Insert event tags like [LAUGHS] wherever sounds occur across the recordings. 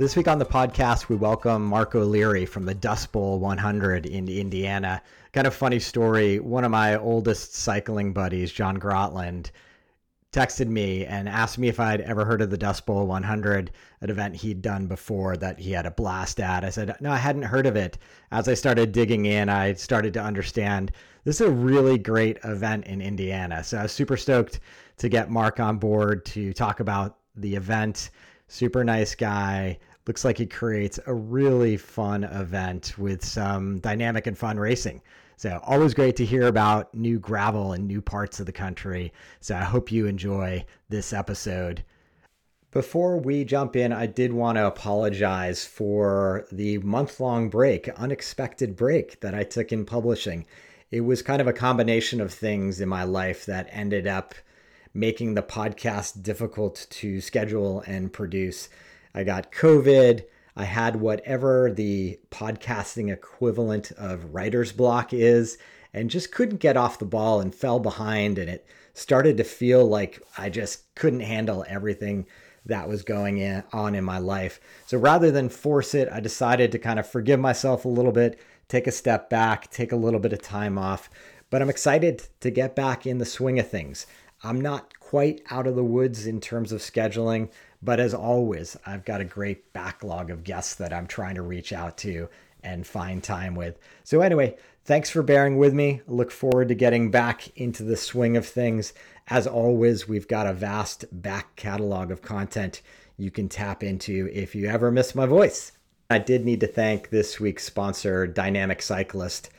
This week on the podcast, we welcome Mark O'Leary from the Dust Bowl 100 in Indiana. Kind of funny story. One of my oldest cycling buddies, John Grotland, texted me and asked me if I'd ever heard of the Dust Bowl 100, an event he'd done before that he had a blast at. I said, no, I hadn't heard of it. As I started digging in, I started to understand this is a really great event in Indiana. So I was super stoked to get Mark on board to talk about the event. Super nice guy looks like it creates a really fun event with some dynamic and fun racing. So, always great to hear about new gravel in new parts of the country. So, I hope you enjoy this episode. Before we jump in, I did want to apologize for the month long break, unexpected break that I took in publishing. It was kind of a combination of things in my life that ended up making the podcast difficult to schedule and produce. I got COVID. I had whatever the podcasting equivalent of writer's block is, and just couldn't get off the ball and fell behind. And it started to feel like I just couldn't handle everything that was going in, on in my life. So rather than force it, I decided to kind of forgive myself a little bit, take a step back, take a little bit of time off. But I'm excited to get back in the swing of things. I'm not quite out of the woods in terms of scheduling. But as always, I've got a great backlog of guests that I'm trying to reach out to and find time with. So, anyway, thanks for bearing with me. Look forward to getting back into the swing of things. As always, we've got a vast back catalog of content you can tap into if you ever miss my voice. I did need to thank this week's sponsor, Dynamic Cyclist.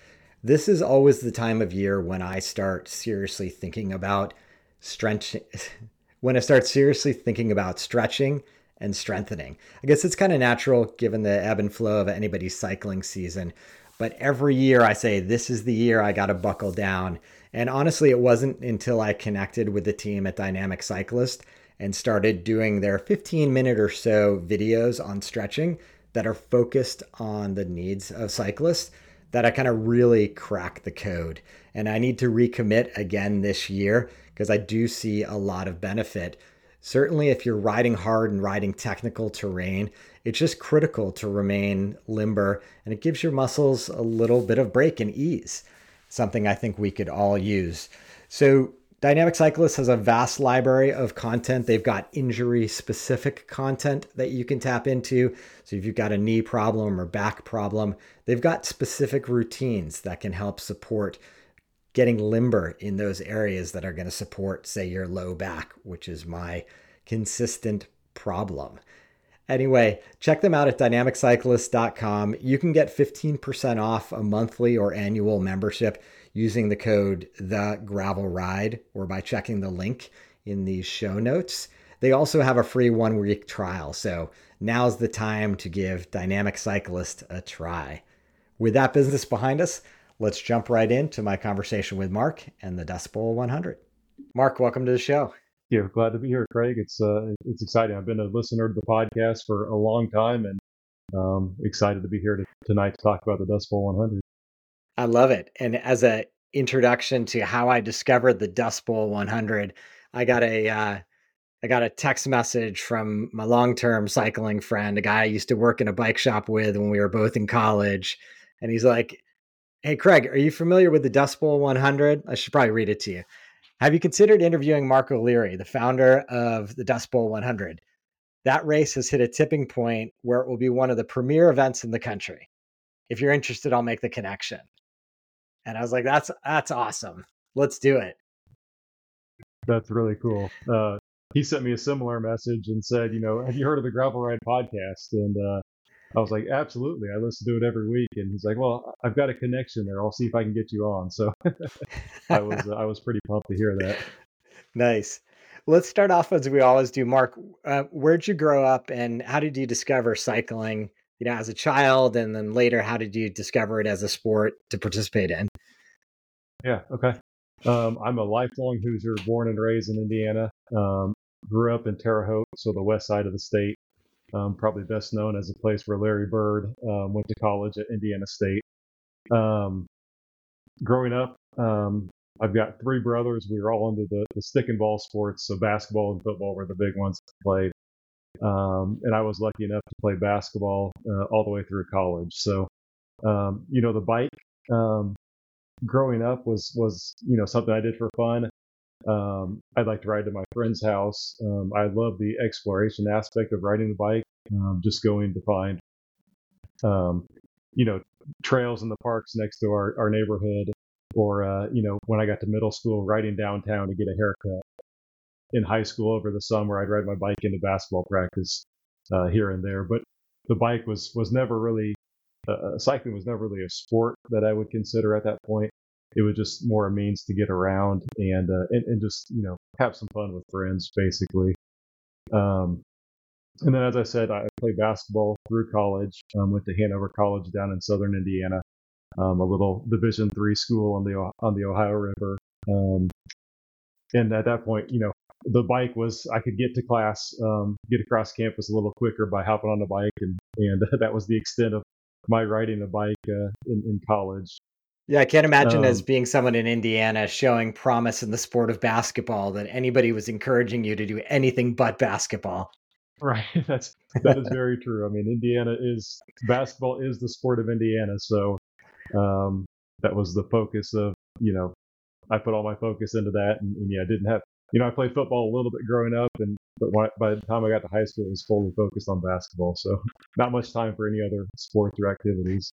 This is always the time of year when I start seriously thinking about strength [LAUGHS] when I start seriously thinking about stretching and strengthening. I guess it's kind of natural given the ebb and flow of anybody's cycling season. But every year I say, this is the year I got to buckle down. And honestly, it wasn't until I connected with the team at Dynamic Cyclist and started doing their 15 minute or so videos on stretching that are focused on the needs of cyclists that I kind of really cracked the code. And I need to recommit again this year because I do see a lot of benefit. Certainly, if you're riding hard and riding technical terrain, it's just critical to remain limber and it gives your muscles a little bit of break and ease, something I think we could all use. So, Dynamic Cyclist has a vast library of content. They've got injury specific content that you can tap into. So, if you've got a knee problem or back problem, they've got specific routines that can help support getting limber in those areas that are going to support, say, your low back, which is my consistent problem. Anyway, check them out at dynamiccyclist.com. You can get 15% off a monthly or annual membership using the code the gravel ride or by checking the link in the show notes. They also have a free one week trial, so now's the time to give Dynamic Cyclist a try. With that business behind us, let's jump right into my conversation with Mark and the Dust Bowl 100. Mark, welcome to the show. Yeah, glad to be here, Craig. It's uh, it's exciting. I've been a listener to the podcast for a long time, and um, excited to be here to, tonight to talk about the Dust Bowl 100. I love it. And as a introduction to how I discovered the Dust Bowl 100, I got a uh, I got a text message from my long term cycling friend, a guy I used to work in a bike shop with when we were both in college, and he's like, Hey, Craig, are you familiar with the Dust Bowl 100? I should probably read it to you. Have you considered interviewing Mark O'Leary, the founder of the Dust Bowl 100? That race has hit a tipping point where it will be one of the premier events in the country. If you're interested, I'll make the connection. And I was like, that's that's awesome. Let's do it. That's really cool. Uh, he sent me a similar message and said, you know, have you heard of the Gravel Ride podcast? And uh, I was like, absolutely. I listen to it every week. And he's like, well, I've got a connection there. I'll see if I can get you on. So [LAUGHS] I was I was pretty pumped to hear that. [LAUGHS] Nice. Let's start off as we always do. Mark, uh, where'd you grow up and how did you discover cycling you know, as a child, and then later, how did you discover it as a sport to participate in? Yeah. Okay. Um, I'm a lifelong Hoosier, born and raised in Indiana. Um, grew up in Terre Haute, so the west side of the state. Um, probably best known as a place where Larry Bird um, went to college at Indiana State. Um, growing up, um, I've got three brothers. We were all into the, the stick and ball sports, so basketball and football were the big ones to play. Um, and I was lucky enough to play basketball uh, all the way through college. So, um, you know, the bike um, growing up was was you know something I did for fun. Um, I'd like to ride to my friend's house. Um, I love the exploration aspect of riding the bike, um, just going to find, you know, trails in the parks next to our, our neighborhood, or uh, you know, when I got to middle school, riding downtown to get a haircut. In high school over the summer, I'd ride my bike into basketball practice uh, here and there, but the bike was was never really uh, uh, cycling was never really a sport that I would consider at that point. It was just more a means to get around and uh, and, and just you know have some fun with friends, basically. Um, and then, as I said, I played basketball through college. Um, went to Hanover College down in southern Indiana, um, a little Division three school on the on the Ohio River. Um, and at that point, you know, the bike was I could get to class, um, get across campus a little quicker by hopping on the bike, and and [LAUGHS] that was the extent of my riding a bike uh, in in college. Yeah, I can't imagine um, as being someone in Indiana showing promise in the sport of basketball that anybody was encouraging you to do anything but basketball. Right. [LAUGHS] That's that is very true. I mean, Indiana is basketball is the sport of Indiana, so um, that was the focus of you know I put all my focus into that, and, and yeah, I didn't have you know I played football a little bit growing up, and but by the time I got to high school, it was fully focused on basketball, so [LAUGHS] not much time for any other sports or activities.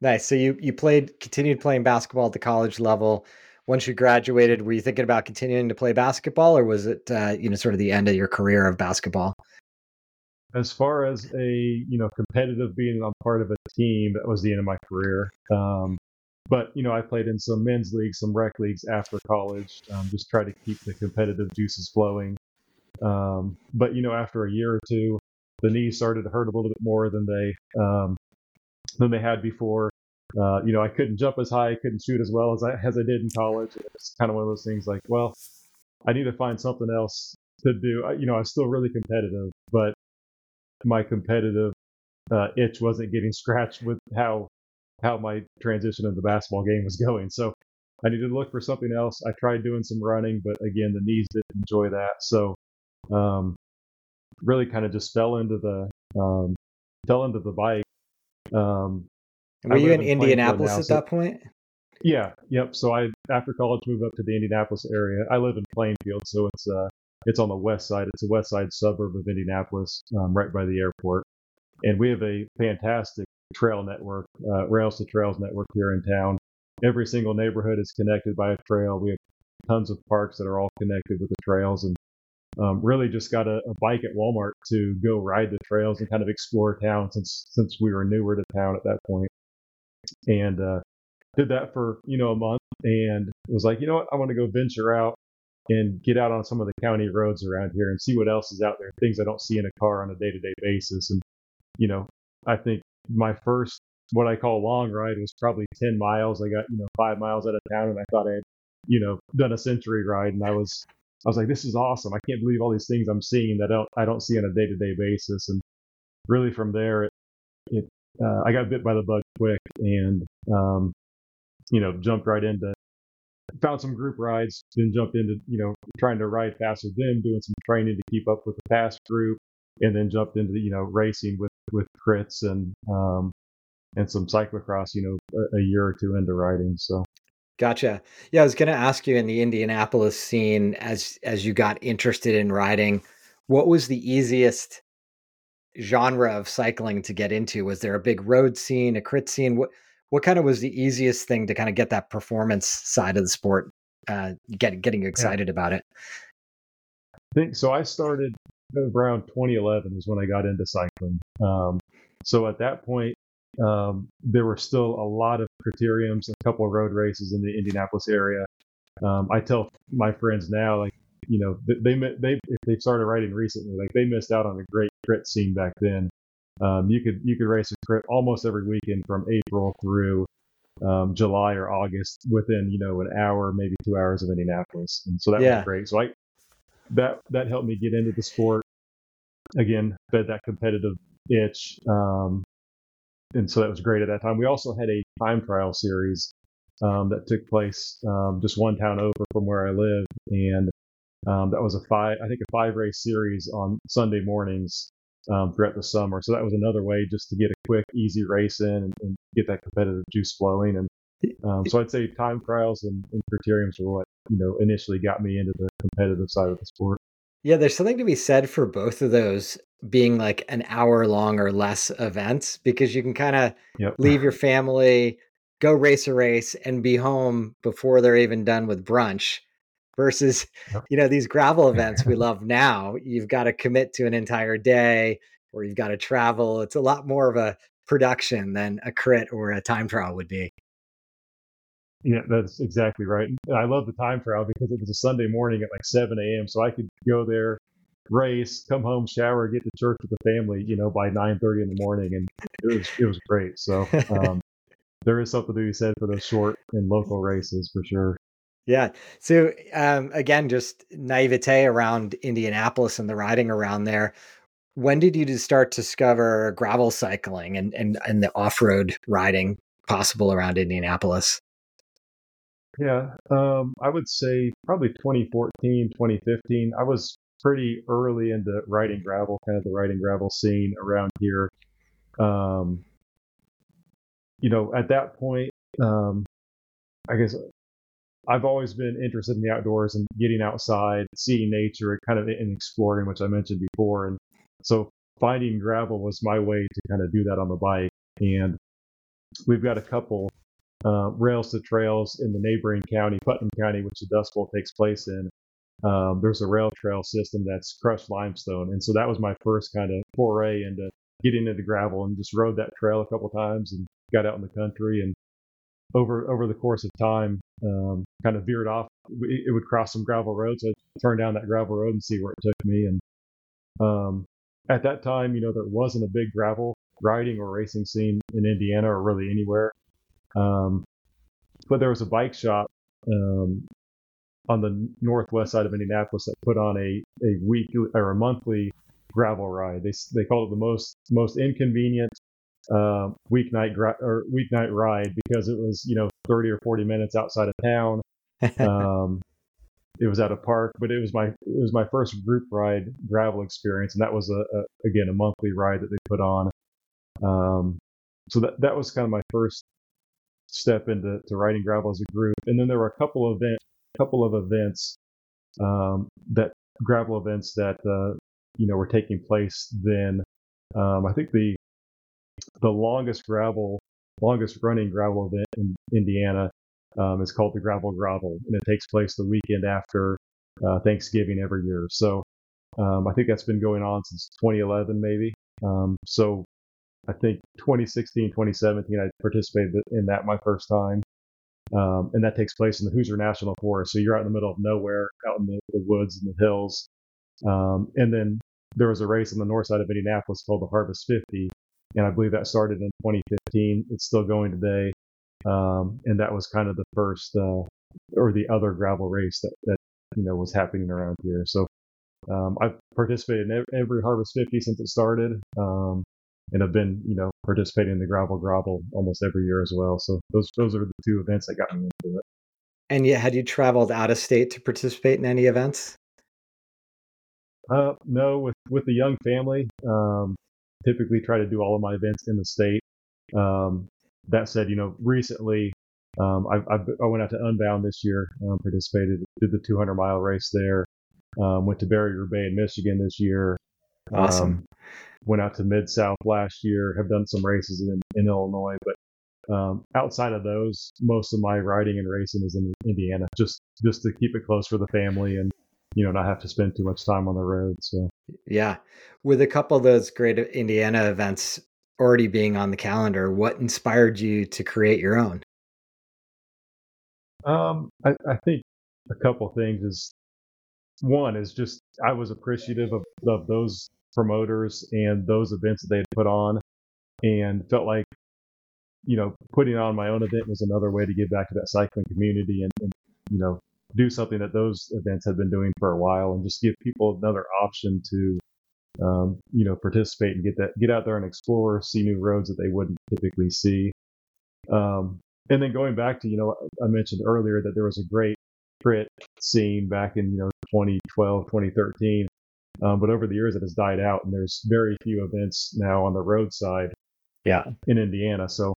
Nice. So you you played continued playing basketball at the college level. Once you graduated, were you thinking about continuing to play basketball, or was it uh, you know sort of the end of your career of basketball? As far as a you know competitive being on part of a team, that was the end of my career. Um, but you know, I played in some men's leagues, some rec leagues after college. Um, just try to keep the competitive juices flowing. Um, but you know, after a year or two, the knees started to hurt a little bit more than they um, than they had before. Uh, you know, I couldn't jump as high, I couldn't shoot as well as I as I did in college. It's kind of one of those things like, well, I need to find something else to do. You know, I'm still really competitive, but my competitive uh, itch wasn't getting [LAUGHS] scratched with how how my transition in the basketball game was [LAUGHS] going. So I needed to look for something else. I tried doing some running, but again, the knees didn't enjoy that. So um, really kind of just fell into the um, fell into the bike um, Were you in Indianapolis at that point? Yeah, yep. So I after college moved up to the Indianapolis area. I live in Plainfield, so it's uh it's on the west side. It's a west side suburb of Indianapolis, um, right by the airport. And we have a fantastic trail network, uh, Rails to Trails network here in town. Every single neighborhood is connected by a trail. We have tons of parks that are all connected with the trails, and um, really just got a, a, bike at Walmart to go ride the trails and kind of explore town since since we were newer to town at that point. And uh, did that for you know a month and was like, you know what, I want to go venture out and get out on some of the county roads around here and see what else is out there, things I don't see in a car on a day to day basis. And you know, I think my first what I call long ride was probably 10 miles. I got, you know, five miles out of town and I thought I had, you know, done a century ride and I was I was like, this is awesome. I can't believe all these things I'm seeing that I don't, I don't see on a day to day basis. And really from there, it, it uh, I got bit by the bug quick and, um, you know, jumped right into, found some group rides, then jumped into, you know, trying to ride faster than doing some training to keep up with the fast group, and then jumped into, you know, racing with, with crits and, um, and some cyclocross, you know, a, a year or two into riding. So, Gotcha. Yeah, I was going to ask you in the Indianapolis scene as as you got interested in riding, what was the easiest genre of cycling to get into? Was there a big road scene, a crit scene? What what kind of was the easiest thing to kind of get that performance side of the sport uh get getting excited yeah. about it? I think so I started around 2011 is when I got into cycling. Um, so at that point um, there were still a lot of criteriums, a couple of road races in the Indianapolis area. Um, I tell my friends now, like, you know, they, they, they, if they've started riding recently, like they missed out on a great crit scene back then. um, you could you could race a crit almost every weekend from April through um, July or August within you know an hour, maybe two hours of Indianapolis, and so that yeah. was great. So I that that helped me get into the sport again, fed that competitive itch, um, and so that was great at that time. We also had a time trial series um, that took place um, just one town over from where I live, and um, that was a five, I think, a five race series on Sunday mornings um, throughout the summer. So that was another way just to get a quick, easy race in and, and get that competitive juice flowing. And um, so I'd say time trials and, and criteriums were what you know initially got me into the competitive side of the sport. Yeah, there's something to be said for both of those being like an hour long or less events because you can kind of yep. leave your family, go race a race, and be home before they're even done with brunch versus yep. you know these gravel events we [LAUGHS] love now you've got to commit to an entire day or you've got to travel it's a lot more of a production than a crit or a time trial would be yeah that's exactly right i love the time trial because it was a sunday morning at like 7 a.m so i could go there race come home shower get to church with the family you know by 9 30 in the morning and it was it was great so um, [LAUGHS] there is something to be said for those short and local races for sure yeah. So um, again, just naivete around Indianapolis and the riding around there. When did you start to discover gravel cycling and, and, and the off road riding possible around Indianapolis? Yeah, um, I would say probably 2014, 2015. I was pretty early into riding gravel, kind of the riding gravel scene around here. Um, you know, at that point, um, I guess I've always been interested in the outdoors and getting outside, seeing nature, kind of and exploring, which I mentioned before. And so finding gravel was my way to kind of do that on the bike. And we've got a couple uh, rails to trails in the neighboring county, Putnam County, which the Dust Bowl takes place in. Um, there's a rail trail system that's crushed limestone, and so that was my first kind of foray into getting into the gravel, and just rode that trail a couple times and got out in the country and over over the course of time, um, kind of veered off. It would cross some gravel roads. I'd turn down that gravel road and see where it took me. And um, at that time, you know, there wasn't a big gravel riding or racing scene in Indiana or really anywhere. Um, but there was a bike shop um, on the northwest side of Indianapolis that put on a a week or a monthly gravel ride. They they called it the most most inconvenient uh, weeknight gra- or weeknight ride because it was you know 30 or 40 minutes outside of town. [LAUGHS] Um, it was at a park, but it was my it was my first group ride gravel experience, and that was a, a again a monthly ride that they put on. Um, so that that was kind of my first step into to riding gravel as a group, and then there were a couple of event couple of events um, that gravel events that uh, you know were taking place then. Um, I think the the longest gravel, longest running gravel event in Indiana um, is called the Gravel Grovel, and it takes place the weekend after uh, Thanksgiving every year. So um, I think that's been going on since 2011, maybe. Um, so I think 2016, 2017, I participated in that my first time. Um, and that takes place in the Hoosier National Forest. So you're out in the middle of nowhere, out in the, the woods and the hills. Um, and then there was a race on the north side of Indianapolis called the Harvest 50, and I believe that started in 2015. It's still going today, um, and that was kind of the first uh, or the other gravel race that, that you know was happening around here. So um, I've participated in every Harvest 50 since it started, um, and I've been you know participating in the gravel Grovel almost every year as well. So those those are the two events that got me into it. And yet, had you traveled out of state to participate in any events? Uh, no, with with the young family, um, typically try to do all of my events in the state. Um, that said, you know, recently um, I, I, went out to Unbound this year, um, participated, did the 200 mile race there. Um, went to Barry-Roubaix in Michigan this year. Awesome. Went out to Mid South last year. Have done some races in, in Illinois, but um, outside of those, most of my riding and racing is in Indiana, just just to keep it close for the family and you know not have to spend too much time on the road. So yeah, with a couple of those great Indiana events already being on the calendar, what inspired you to create your own? Um, I, I think a couple things is one is just I was appreciative of, of those promoters and those events that they put on, and felt like you know putting on my own event was another way to give back to that cycling community and, and you know do something that those events had been doing for a while and just give people another option to um, you know participate and get that get out there and explore see new roads that they wouldn't typically see. Um, and then going back to you know i mentioned earlier that there was a great crit scene back in you know 2012 2013 um, but over the years it has died out and there's very few events now on the roadside yeah. in indiana. So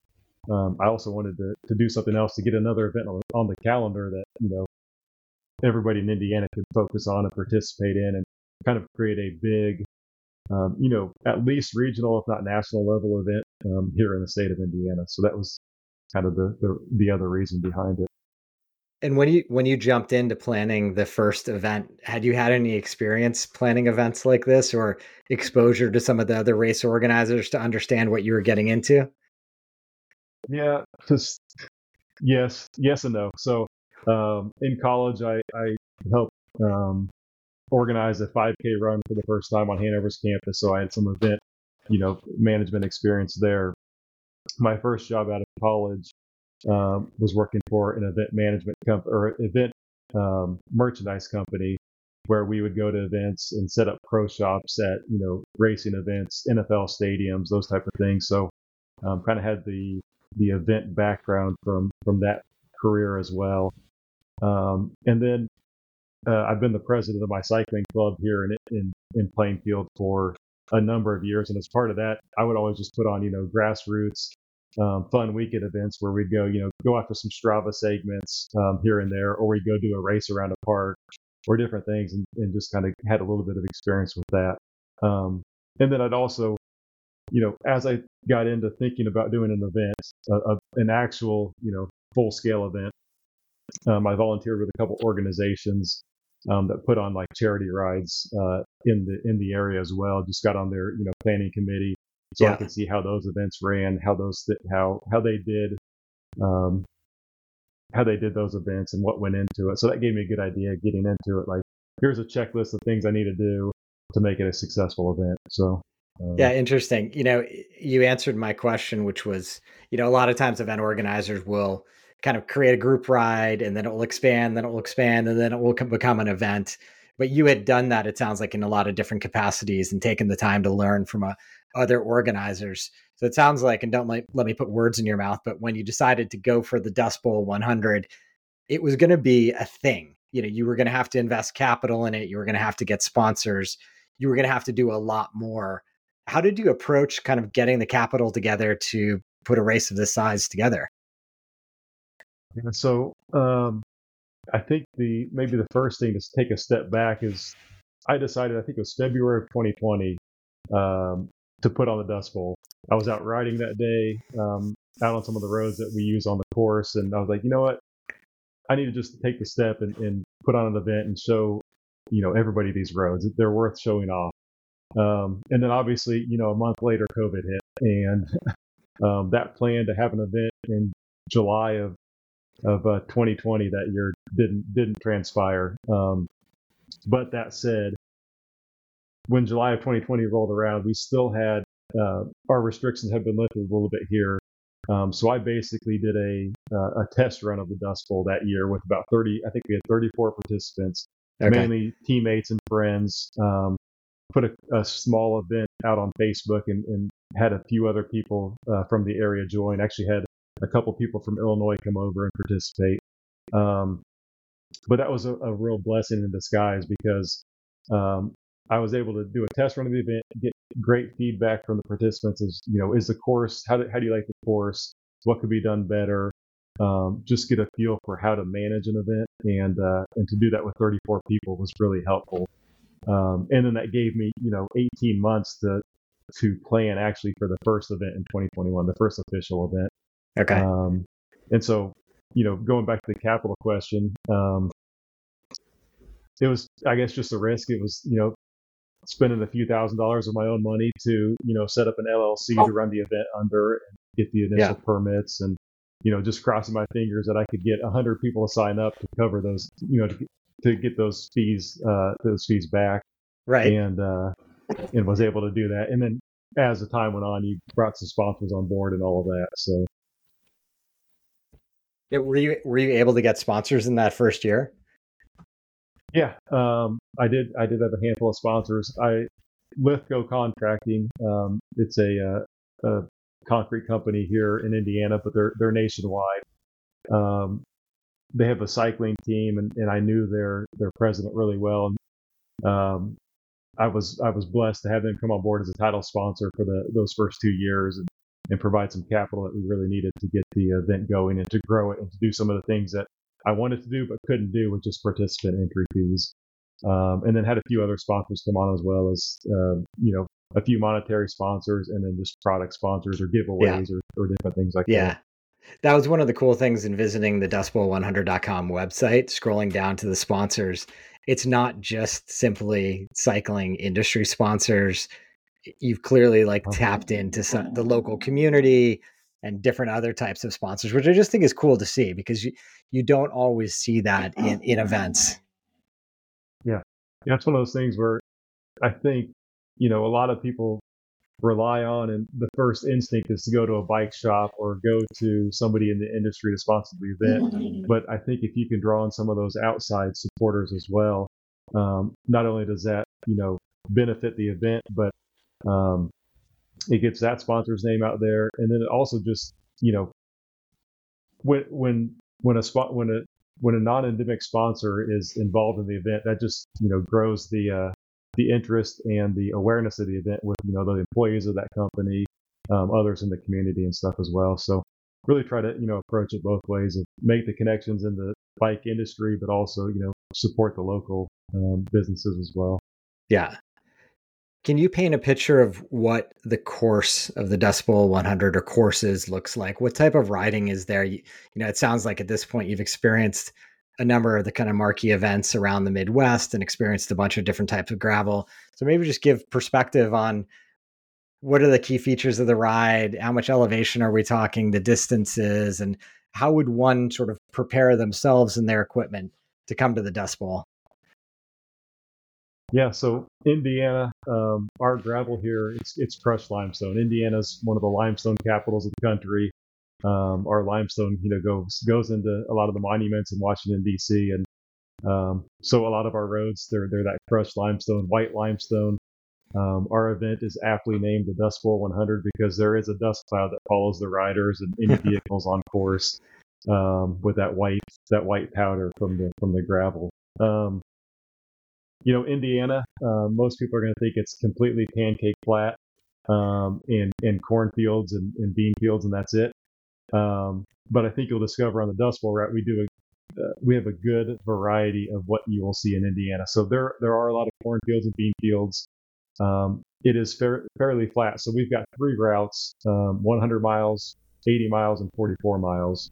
um, i also wanted to, to do something else to get another event on, on the calendar that you know everybody in indiana could focus on and participate in and kind of create a big um, you know at least regional if not national level event um, here in the state of indiana. So that was kind of the, the the other reason behind it and when you when you jumped into planning the first event, had you had any experience planning events like this or exposure to some of the other race organizers to understand what you were getting into? Yeah, just yes, yes and no. So um, in college, I, I helped um, organize a 5K run for the first time on Hanover's campus. So I had some event, you know, management experience there. My first job out of college um, was working for an event management company or event um, merchandise company where we would go to events and set up pro shops at you know racing events, NFL stadiums, those type of things. So um, kind of had the the event background from from that career as well. Um, and then uh, I've been the president of my cycling club here in in in Plainfield for a number of years, and as part of that, I would always just put on you know grassroots um, fun weekend events where we'd go, you know, go after some Strava segments um, here and there, or we'd go do a race around a park or different things and, and just kind of had a little bit of experience with that. Um, and then I'd also, you know, as I got into thinking about doing an event, uh, an actual, you know, full scale event, um, I volunteered with a couple organizations um, that put on like charity rides uh, in the in the area as well. Just got on their you know planning committee so yeah. I could see how those events ran, how those th- how how they did, um, how they did those events and what went into it. So that gave me a good idea getting into it. Like, here's a checklist of things I need to do to make it a successful event. So. Um, yeah, interesting. You know, you answered my question, which was, you know, a lot of times event organizers will kind of create a group ride and then it will expand, then it will expand, and then it will become an event. But you had done that, it sounds like, in a lot of different capacities and taken the time to learn from a, other organizers. So it sounds like, and don't let, let me put words in your mouth, but when you decided to go for the Dust Bowl 100, it was going to be a thing. You know, you were going to have to invest capital in it. You were going to have to get sponsors. You were going to have to do a lot more. How did you approach kind of getting the capital together to put a race of this size together? Yeah, so um, I think the maybe the first thing to take a step back is I decided I think it was February of 2020 um, to put on the Dust Bowl. I was out riding that day, um, out on some of the roads that we use on the course, and I was like, you know what? I need to just take the step and, and put on an event and show, you know, everybody these roads. They're worth showing off. Um, and then obviously, you know, a month later, COVID hit, and [LAUGHS] um, that plan to have an event in July of of uh, 2020 that year didn't didn't transpire. Um, but that said, when July of 2020 rolled around, we still had uh, our restrictions had been lifted a little bit here. Um, so I basically did a uh, a test run of the Dust Bowl that year with about 30. I think we had 34 participants, okay. mainly teammates and friends. Um, put a, a, small event out on Facebook and, and had a few other people uh, from the area join. Actually, had a couple people from Illinois come over and participate. Um, but that was a, a, real blessing in disguise because um, I was able to do a test run of the event, get great feedback from the participants. Is you know, is the course how do how do you like the course? What could be done better? Um, just get a feel for how to manage an event, and uh, and to do that with 34 people was really helpful. Um, and then that gave me you know 18 months to to plan actually for the first event in 2021, the first official event. Okay. Um, and so you know, going back to the capital question, um, it was I guess just a risk. It was you know spending a few thousand dollars of my own money to you know set up an LLC oh. to run the event under and get the initial yeah. permits and you know just crossing my fingers that I could get hundred people to sign up to cover those you know to, to get those fees uh, those fees back right and uh, and was able to do that. And then as the time went on, you brought some sponsors on board and all of that. So, were you were you able to get sponsors in that first year? Yeah, um, I did. I did have a handful of sponsors. I Lithgow Contracting. Um, it's a, uh, a, concrete company here in Indiana, but they're they're nationwide. Um, they have a cycling team, and, and I knew their their president really well. And um, I was I was blessed to have them come on board as a title sponsor for the those first two years and, and provide some capital that we really needed to get the event going and to grow it and to do some of the things that I wanted to do but couldn't do with just participant entry fees. Um, and then had a few other sponsors come on as well as uh, you know a few monetary sponsors and then just product sponsors or giveaways yeah. or, or different things like yeah. that. Yeah. That was one of the cool things in visiting the DustBowl100.com website, scrolling down to the sponsors. It's not just simply cycling industry sponsors. You've clearly like uh-huh. tapped into some, the local community and different other types of sponsors, which I just think is cool to see because you, you don't always see that in, in events. Yeah. Yeah. It's one of those things where I think, you know, a lot of people rely on and the first instinct is to go to a bike shop or go to somebody in the industry to sponsor the event but i think if you can draw on some of those outside supporters as well um, not only does that you know benefit the event but um, it gets that sponsor's name out there and then it also just you know when when when a spot when a when a non-endemic sponsor is involved in the event that just you know grows the uh, the interest and the awareness of the event with you know the employees of that company, um, others in the community and stuff as well. So really try to you know approach it both ways and make the connections in the bike industry, but also you know support the local um, businesses as well. Yeah. Can you paint a picture of what the course of the Dust Bowl 100 or courses looks like? What type of riding is there? You, you know, it sounds like at this point you've experienced a number of the kind of marquee events around the Midwest and experienced a bunch of different types of gravel. So maybe just give perspective on what are the key features of the ride, how much elevation are we talking, the distances, and how would one sort of prepare themselves and their equipment to come to the Dust Bowl? Yeah, so Indiana, um, our gravel here, it's, it's crushed limestone. Indiana's one of the limestone capitals of the country um, our limestone, you know, goes goes into a lot of the monuments in Washington D.C. and um, so a lot of our roads they're they're that crushed limestone, white limestone. Um, our event is aptly named the Dust Bowl 100 because there is a dust cloud that follows the riders and any [LAUGHS] vehicles on course um, with that white that white powder from the from the gravel. Um, you know, Indiana, uh, most people are going to think it's completely pancake flat um, in in cornfields and, and bean fields, and that's it. Um, but I think you'll discover on the Dust Bowl route we do a, uh, we have a good variety of what you will see in Indiana. So there there are a lot of cornfields and bean fields. Um, it is fair, fairly flat. So we've got three routes: um, 100 miles, 80 miles, and 44 miles.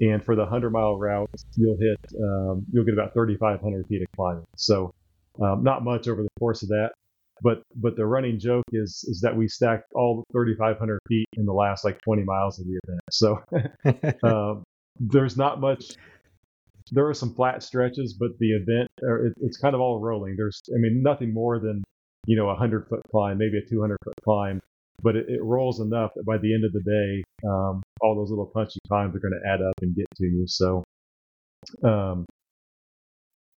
And for the 100 mile route, you'll hit um, you'll get about 3,500 feet of climbing. So um, not much over the course of that. But but the running joke is is that we stacked all 3,500 feet in the last like 20 miles of the event. So [LAUGHS] um, there's not much. There are some flat stretches, but the event it, it's kind of all rolling. There's I mean nothing more than you know a hundred foot climb, maybe a 200 foot climb, but it, it, rolls enough that by the end of the day, um, all those little punchy climbs are going to add up and get to you. So um,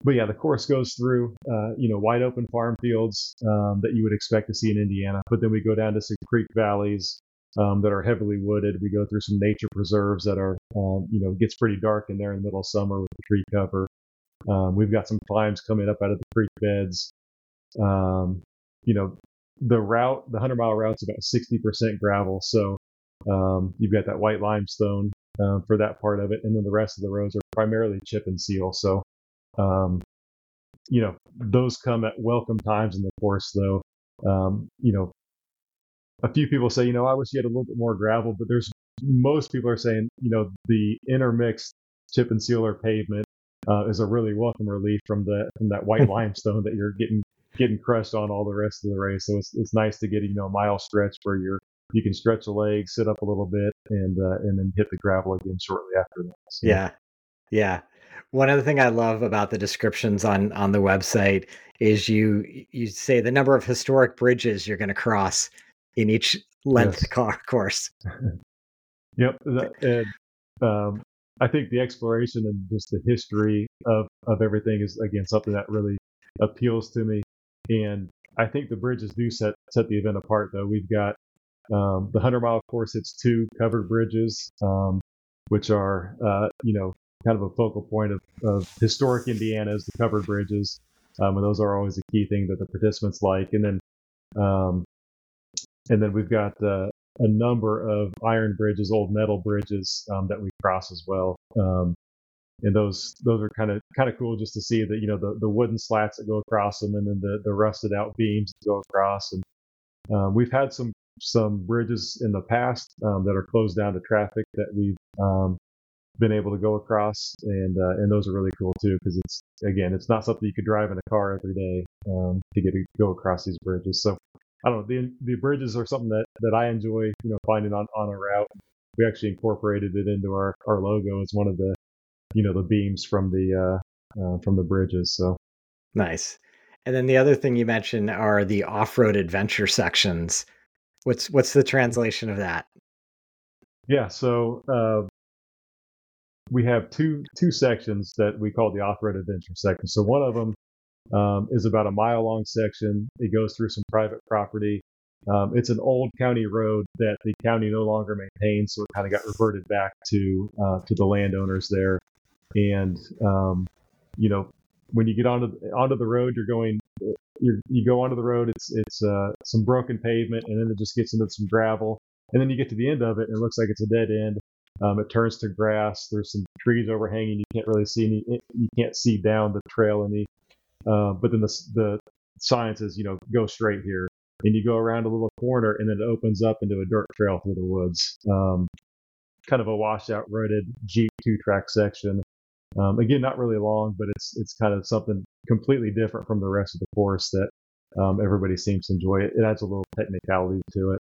but yeah, the course goes through, uh, you know, wide open farm fields um, that you would expect to see in Indiana. But then we go down to some creek valleys um, that are heavily wooded. We go through some nature preserves that are, um, you know, gets pretty dark in there in the middle of summer with the tree cover. Um, we've got some climbs coming up out of the creek beds. You know, the route, the 100 mile route's about 60% gravel. So um, you've got that white limestone uh, for that part of it. And then the rest of the roads are primarily chip and seal. So um, you know, those come at welcome times in the course, though. Um, you know, a few people say, you know, I wish you had a little bit more gravel, but there's most people are saying, you know, the intermixed chip and seal or pavement uh, is a really welcome relief from the from that white [LAUGHS] limestone that you're getting getting crushed on all the rest of the race. So it's it's nice to get you know a mile stretch where you're you can stretch the legs, sit up a little bit, and uh, and then hit the gravel again shortly after that. So. Yeah, yeah. One other thing I love about the descriptions on on the website is you you say the number of historic bridges you're going to cross in each length yes. car [LAUGHS] course. yep, and um, I think the exploration and just the history of of everything is again something that really appeals to me. And I think the bridges do set set the event apart. Though we've got um, the hundred mile course. It's two covered bridges, um, which are uh, you know kind of a focal point of, of historic Indiana is the covered bridges, um, and those are always a key thing that the participants like. And then um, and then we've got uh, a number of iron bridges, old metal bridges um, that we cross as well. And those those are kind of kind of cool just to see that you know the, the wooden slats that go across them, and then the, the rusted out beams that go across. And um, we've had some some bridges in the past um, that are closed down to traffic that we've um, been able to go across, and uh, and those are really cool too because it's again it's not something you could drive in a car every day um, to get to go across these bridges. So I don't know the the bridges are something that that I enjoy you know finding on on a route. We actually incorporated it into our our logo as one of the you know the beams from the uh, uh from the bridges. So nice. And then the other thing you mentioned are the off-road adventure sections. What's what's the translation of that? Yeah, so uh, we have two two sections that we call the off-road adventure section. So one of them um, is about a mile long section. It goes through some private property. Um, it's an old county road that the county no longer maintains, so it kind of got reverted back to uh, to the landowners there. And um, you know, when you get onto onto the road, you're going you you go onto the road. It's it's uh, some broken pavement, and then it just gets into some gravel, and then you get to the end of it, and it looks like it's a dead end. Um, it turns to grass. There's some trees overhanging. You can't really see any. You can't see down the trail any. Uh, but then the the sign says, you know, go straight here, and you go around a little corner, and then it opens up into a dirt trail through the woods. Um, kind of a washed-out, rutted Jeep two-track section. Um, again, not really long, but it's it's kind of something completely different from the rest of the course that um, everybody seems to enjoy. It, it adds a little technicality to it.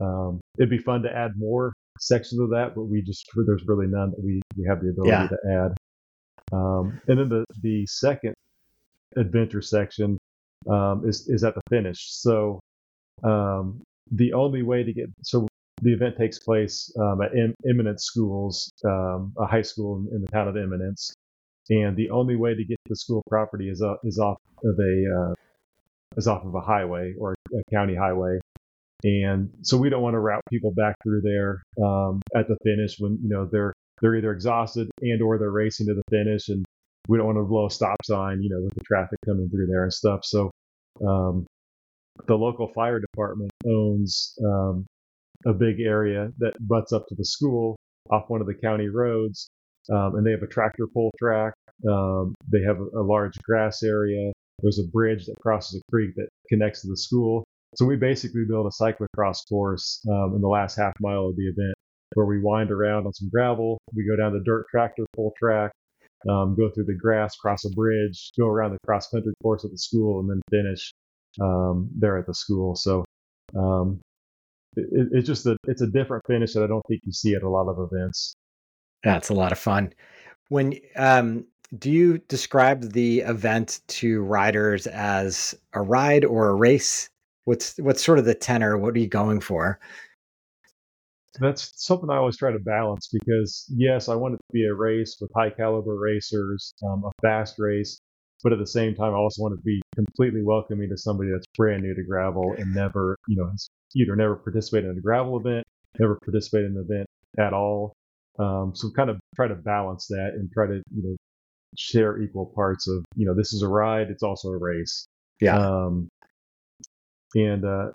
Um, it'd be fun to add more sections of that, but we just there's really none that we we have the ability yeah. to add. Um, and then the the second adventure section um, is is at the finish. So um, the only way to get so the event takes place um, at em- Eminence Schools, um, a high school in, in, the town of Eminence, and the only way to get to the school property is uh, is off of a uh, is off of a highway or a county highway. And so we don't want to route people back through there um, at the finish when you know they're they're either exhausted and or they're racing to the finish, and we don't want to blow a stop sign, you know, with the traffic coming through there and stuff. So um, the local fire department owns um, a big area that butts up to the school off one of the county roads, um, and they have a tractor pull track. Um, they have a, a large grass area. There's a bridge that crosses a creek that connects to the school. So we basically built a cyclocross course um, in the last half mile of the event where we wind around on some gravel. We go down the dirt tractor pull track, um, go through the grass, cross a bridge, go around the cross country course at the school, and then finish um, there at the school. So um, it, it's just a it's a different finish that I don't think you see at a lot of events. That's a lot of fun. When um, do you describe the event to riders as a ride or a race? What's what's sort of the tenor? What are you going for? That's something I always try to balance because yes, I want it to be a race with high caliber racers, um, a fast race, but at the same time, I also want to be completely welcoming to somebody that's brand new to gravel and never, you know, has either never participated in a gravel event, never participated in an event at all. Um, so kind of try to balance that and try to, you know, share equal parts of, you know, this is a ride, it's also a race. Yeah. Um, and uh,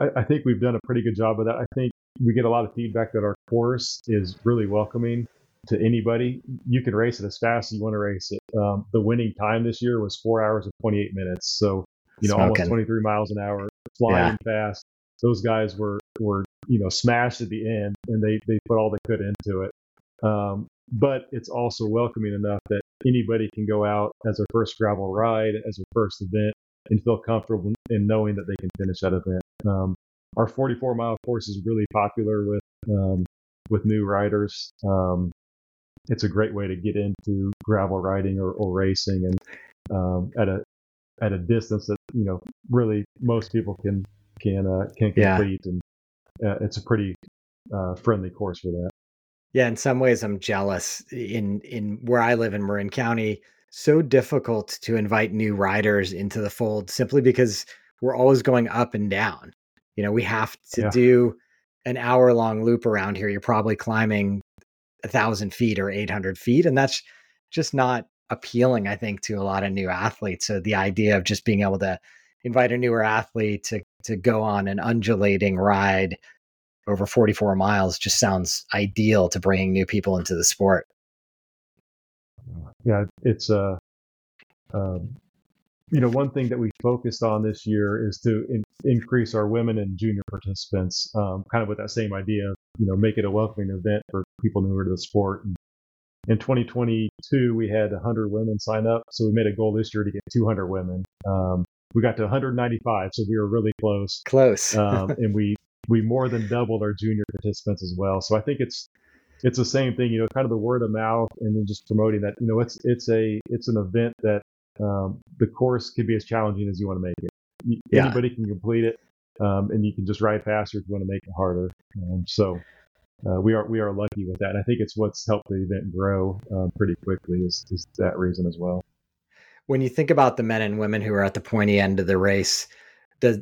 I, I, think we've done a pretty good job of that. I think we get a lot of feedback that our course is really welcoming to anybody. You can race it as fast as you want to race it. Um, the winning time this year was four hours and 28 minutes. So, you know, Smoking. almost 23 miles an hour, flying yeah. fast. Those guys were, were, you know, smashed at the end and they, they put all they could into it. Um, but it's also welcoming enough that anybody can go out as a first gravel ride, as a first event, and feel comfortable in knowing that they can finish that event. Um, our 44 mile course is really popular with um, with new riders. Um, it's a great way to get into gravel riding or, or racing and um, at a at a distance that you know really most people can can uh, can complete yeah. and uh, it's a pretty uh, friendly course for that. Yeah, in some ways, I'm jealous. In in where I live in Marin County, so difficult to invite new riders into the fold simply because we're always going up and down. You know, we have to yeah. do an hour long loop around here. You're probably climbing a thousand feet or 800 feet, and that's just not appealing. I think to a lot of new athletes. So the idea of just being able to invite a newer athlete to to go on an undulating ride over 44 miles just sounds ideal to bringing new people into the sport. Yeah, it's uh, um, you know, one thing that we focused on this year is to in, increase our women and junior participants, um, kind of with that same idea of, you know, make it a welcoming event for people newer to the sport. And in 2022, we had 100 women sign up, so we made a goal this year to get 200 women. Um, we got to 195, so we were really close. Close. [LAUGHS] um, and we we more than doubled our junior participants as well. So I think it's it's the same thing, you know, kind of the word of mouth, and then just promoting that. You know, it's it's a it's an event that um, the course can be as challenging as you want to make it. Yeah. Anybody can complete it, um, and you can just ride faster if you want to make it harder. Um, so uh, we are we are lucky with that. And I think it's what's helped the event grow um, pretty quickly is, is that reason as well. When you think about the men and women who are at the pointy end of the race, does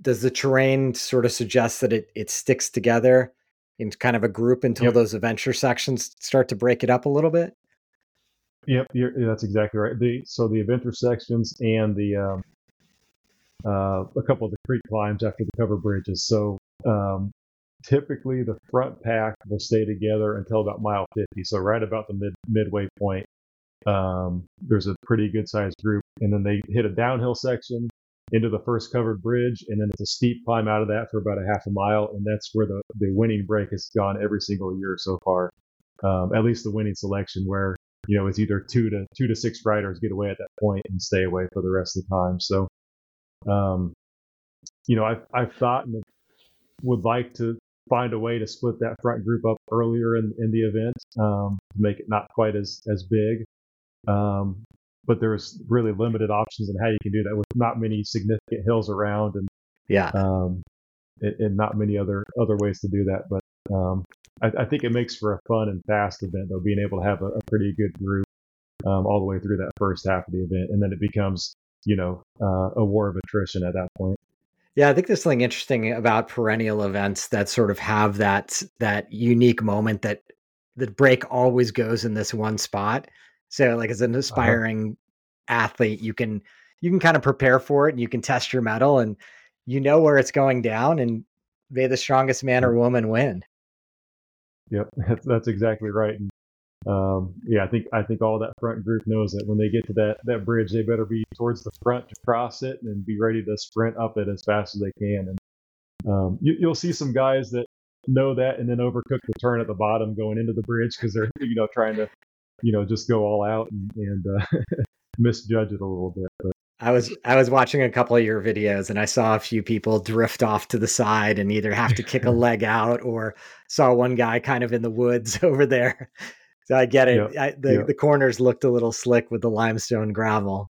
does the terrain sort of suggest that it it sticks together in kind of a group until yep. those adventure sections start to break it up a little bit? Yep, that's exactly right. The so the adventure sections and the um, uh, a couple of the creek climbs after the cover bridges. So um, typically the front pack will stay together until about mile 50. So right about the mid midway point, um, there's a pretty good sized group, and then they hit a downhill section into the first covered bridge, and then it's a steep climb out of that for about a half a mile, and that's where the, the winning break has gone every single year so far. Um, at least the winning selection, where you know it's either two to two to six riders get away at that point and stay away for the rest of the time. So, um, you know, I've I've thought and would like to find a way to split that front group up earlier in, in the event um, to make it not quite as as big. Um, but there's really limited options on how you can do that with not many significant hills around and yeah um, and, and, not many other other ways to do that but um, I, I, think it makes for a fun and fast event though being able to have a, a pretty good group um, all the way through that first half of the event and then it becomes you know uh, a war of attrition at that point yeah, I think there's something interesting about perennial events that sort of have that that unique moment that the break always goes in this one spot. So like as an uh-huh. aspiring uh-huh. athlete, you can you can kind of prepare for it and you can test your mettle and you know where it's going down and may the strongest man or woman win. Yep, [LAUGHS] that's, that's exactly right. And, um, yeah, I think I think all that front group knows that when they get to that that bridge, they better be towards the front to cross it and be ready to sprint up it as fast as they can. And um, you, you'll see some guys that know that and then overcook the turn at the bottom going into the bridge because they're [LAUGHS] you know trying to you know, just go all out and, and uh, [LAUGHS] misjudge it a little bit. I was I was watching a couple of your videos and I saw a few people drift off to the side and either have to kick a [LAUGHS] leg out or saw one guy kind of in the woods [LAUGHS] over there. So I get it. I, the the corners looked a little slick with the limestone gravel.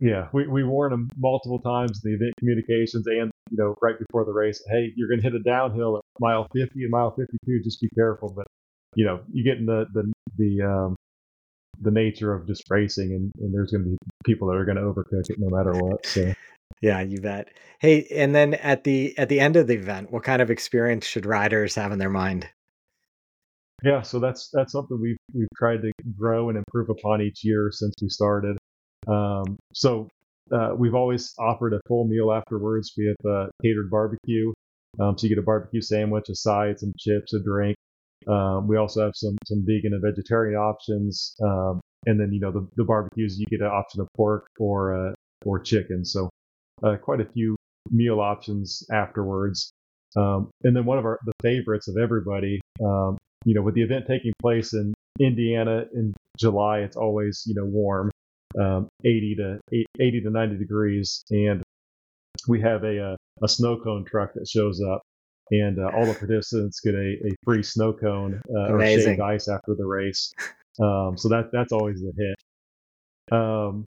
Yeah, we, we warned them multiple times in the event communications and you know right before the race. Hey, you're going to hit a downhill at mile 50 and mile 52. Just be careful. But you know, you get in the the the um, the nature of just racing, and, and there's going to be people that are going to overcook it no matter what. So. [LAUGHS] Yeah, you bet. Hey, and then at the at the end of the event, what kind of experience should riders have in their mind? Yeah, so that's that's something we've we've tried to grow and improve upon each year since we started. Um, so uh, we've always offered a full meal afterwards. We have a catered barbecue, um, so you get a barbecue sandwich, a side, some chips, a drink, um, we also have some some vegan and vegetarian options, um, and then you know the, the barbecues you get an option of pork or uh, or chicken. So uh, quite a few meal options afterwards. Um, and then one of our the favorites of everybody, um, you know, with the event taking place in Indiana in July, it's always you know warm, um, 80 to 80 to 90 degrees, and we have a a, a snow cone truck that shows up and uh, all the participants get a, a free snow cone uh, or shaved ice after the race. [LAUGHS] Um, so that that's always a hit. Um,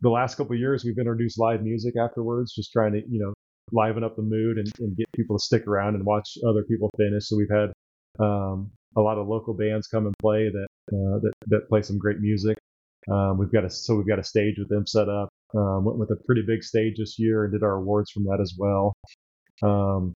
the last couple years, we've introduced live music afterwards, just trying to you know liven up the mood and, and get people to stick around and watch other people finish. So we've had um, a lot of local bands come and play that uh, that that play some great music. Um, we've got a so we've got a stage with them set up. Um, went with a pretty big stage this year and did our awards from that as well. Um,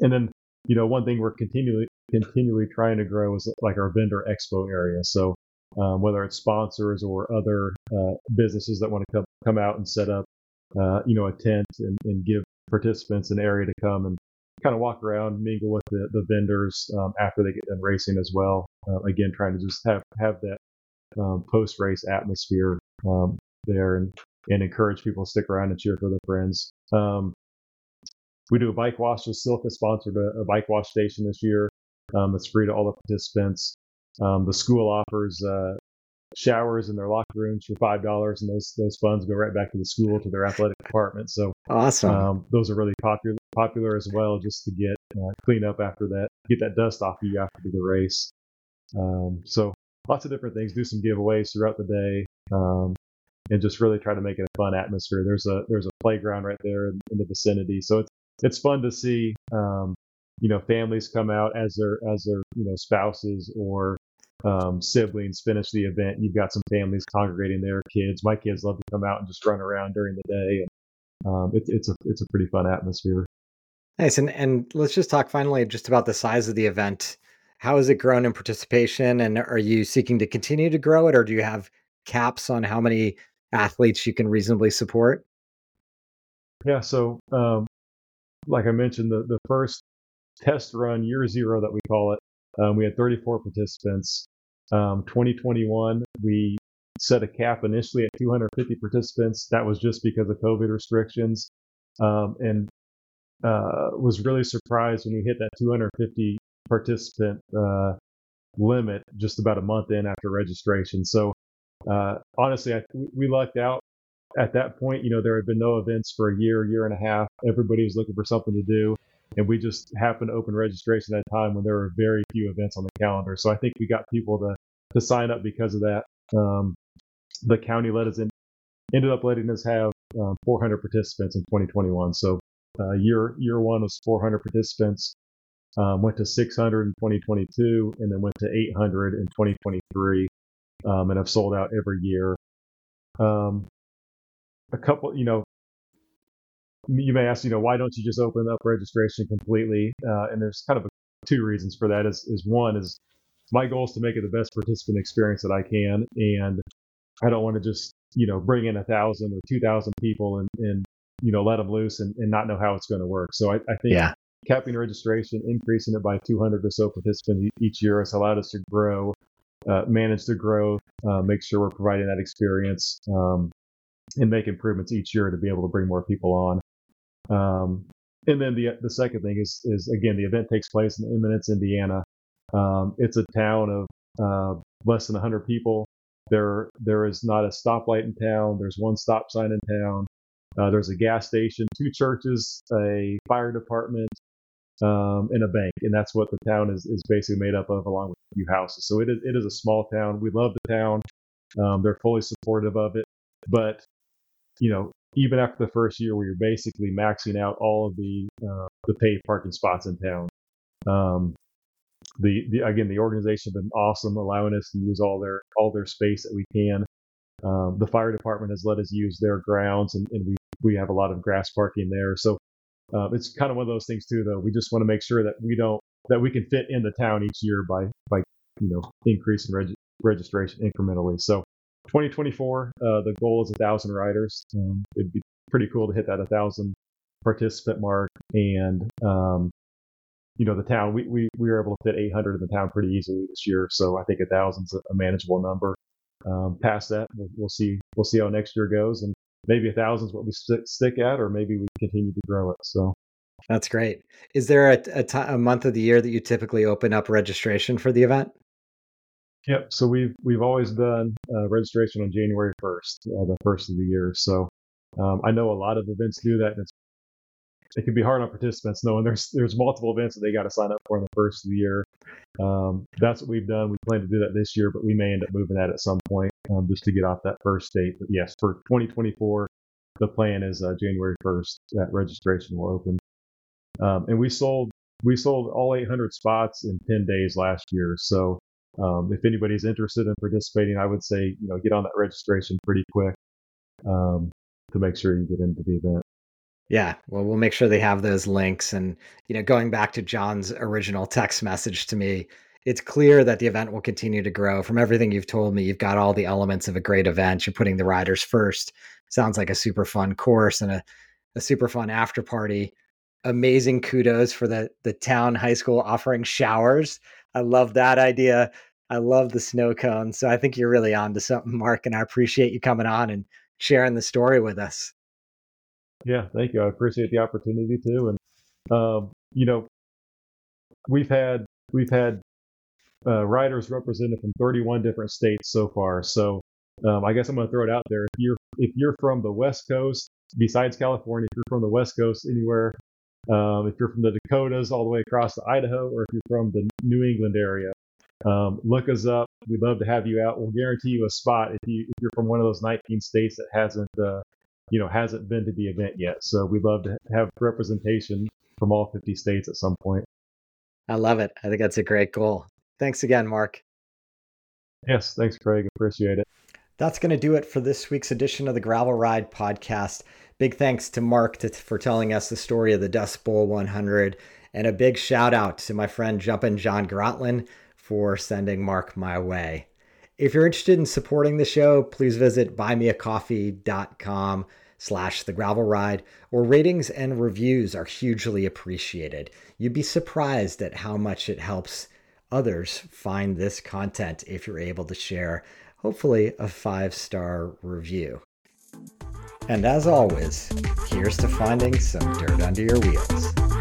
and then you know one thing we're continually continually trying to grow is like our vendor expo area. So um, whether it's sponsors or other uh, businesses that want to come come out and set up, uh, you know, a tent and, and, give participants an area to come and kind of walk around, mingle with the, the vendors um, after they get done racing as well. Uh, again, trying to just have have that um, post race atmosphere um, there and and encourage people to stick around and cheer for their friends. Um, we do a bike wash. So Silca sponsored a, a bike wash station this year. Um, that's free to all the participants. Um, the school offers uh, showers in their locker rooms for five dollars, and those those funds go right back to the school to their athletic department. So awesome! Um, those are really popular popular as well, just to get uh, clean up after that, get that dust off of you after the race. Um, so lots of different things. Do some giveaways throughout the day, um, and just really try to make it a fun atmosphere. There's a there's a playground right there in, in the vicinity, so it's it's fun to see um, you know families come out as their as their you know spouses or um, siblings finish the event. You've got some families congregating their kids. My kids love to come out and just run around during the day, and um, it, it's a it's a pretty fun atmosphere. Nice, and and let's just talk finally just about the size of the event. How has it grown in participation, and are you seeking to continue to grow it, or do you have caps on how many athletes you can reasonably support? Yeah, so um, like I mentioned, the, the first test run, year zero that we call it, um, we had 34 participants. Um, 2021, we set a cap initially at 250 participants. That was just because of COVID restrictions. Um, and uh, was really surprised when we hit that 250 participant uh, limit just about a month in after registration. So uh, honestly, I, we lucked out at that point, you know, there had been no events for a year, year and a half. Everybody was looking for something to do. And we just happened to open registration at a time when there were very few events on the calendar. So I think we got people to, to sign up because of that. Um, the county let us in, ended up letting us have um, 400 participants in 2021. So uh, year year one was 400 participants. Um, went to 600 in 2022, and then went to 800 in 2023, um, and have sold out every year. Um, a couple, you know, you may ask, you know, why don't you just open up registration completely? Uh, and there's kind of a, two reasons for that. Is is one is my goal is to make it the best participant experience that I can, and I don't want to just you know bring in a thousand or two thousand people and and you know let them loose and, and not know how it's going to work. So I, I think yeah. capping registration, increasing it by 200 or so participants each year has allowed us to grow, uh, manage the growth, uh, make sure we're providing that experience. Um, and make improvements each year to be able to bring more people on. Um, and then the the second thing is is again the event takes place in Eminence, Indiana. Um, it's a town of uh, less than 100 people. There there is not a stoplight in town. There's one stop sign in town. Uh, there's a gas station, two churches, a fire department, um, and a bank, and that's what the town is, is basically made up of, along with a few houses. So it is it is a small town. We love the town. Um, they're fully supportive of it, but you know, even after the first year, we were basically maxing out all of the uh, the paid parking spots in town. Um, the, the again, the organization has been awesome, allowing us to use all their all their space that we can. Um, the fire department has let us use their grounds, and, and we we have a lot of grass parking there. So uh, it's kind of one of those things too, though. We just want to make sure that we don't that we can fit in the town each year by by you know increasing reg- registration incrementally. So 2024, uh, the goal is a thousand riders. Um, it'd be pretty cool to hit that a thousand participant mark. And um, you know, the town we, we we were able to fit 800 in the town pretty easily this year. So I think a thousand's a manageable number. Um, past that, we'll, we'll, see we'll see how next year goes, and maybe a thousand is what we stick, stick at, or maybe we continue to grow it. So. That's great. Is there a, a, t- a month of the year that you typically open up registration for the event? Yep. So we've we've always done uh, registration on January 1st, uh, the first of the year. So um, I know a lot of events do that, and it can be hard on participants knowing there's there's multiple events that they got to sign up for in the first of the year. Um, that's what we've done. We plan to do that this year, but we may end up moving that at some point um, just to get off that first date. But yes, for 2024, the plan is uh, January 1st that registration will open. Um, and we sold we sold all 800 spots in 10 days last year. So um, if anybody's interested in participating, I would say you know get on that registration pretty quick um, to make sure you get into the event. Yeah, well, we'll make sure they have those links. And you know, going back to John's original text message to me, it's clear that the event will continue to grow. From everything you've told me, you've got all the elements of a great event. You're putting the riders first. Sounds like a super fun course and a, a super fun after party amazing kudos for the the town high school offering showers. I love that idea. I love the snow cones. So I think you're really on to something, Mark, and I appreciate you coming on and sharing the story with us. Yeah, thank you. I appreciate the opportunity too. And um, you know, we've had we've had uh, riders represented from 31 different states so far. So um, I guess I'm going to throw it out there. If you're if you're from the West Coast, besides California, if you're from the West Coast anywhere um, if you're from the Dakotas all the way across to Idaho, or if you're from the New England area, um, look us up. We'd love to have you out. We'll guarantee you a spot if you if you're from one of those 19 states that hasn't uh, you know hasn't been to the event yet. So we'd love to have representation from all 50 states at some point. I love it. I think that's a great goal. Thanks again, Mark. Yes, thanks, Craig. Appreciate it. That's going to do it for this week's edition of the Gravel Ride podcast. Big thanks to Mark to, for telling us the story of the Dust Bowl 100. And a big shout out to my friend Jumpin' John Grotlin for sending Mark my way. If you're interested in supporting the show, please visit buymeacoffee.com slash the gravel ride or ratings and reviews are hugely appreciated. You'd be surprised at how much it helps others find this content if you're able to share, hopefully, a five star review. And as always, here's to finding some dirt under your wheels.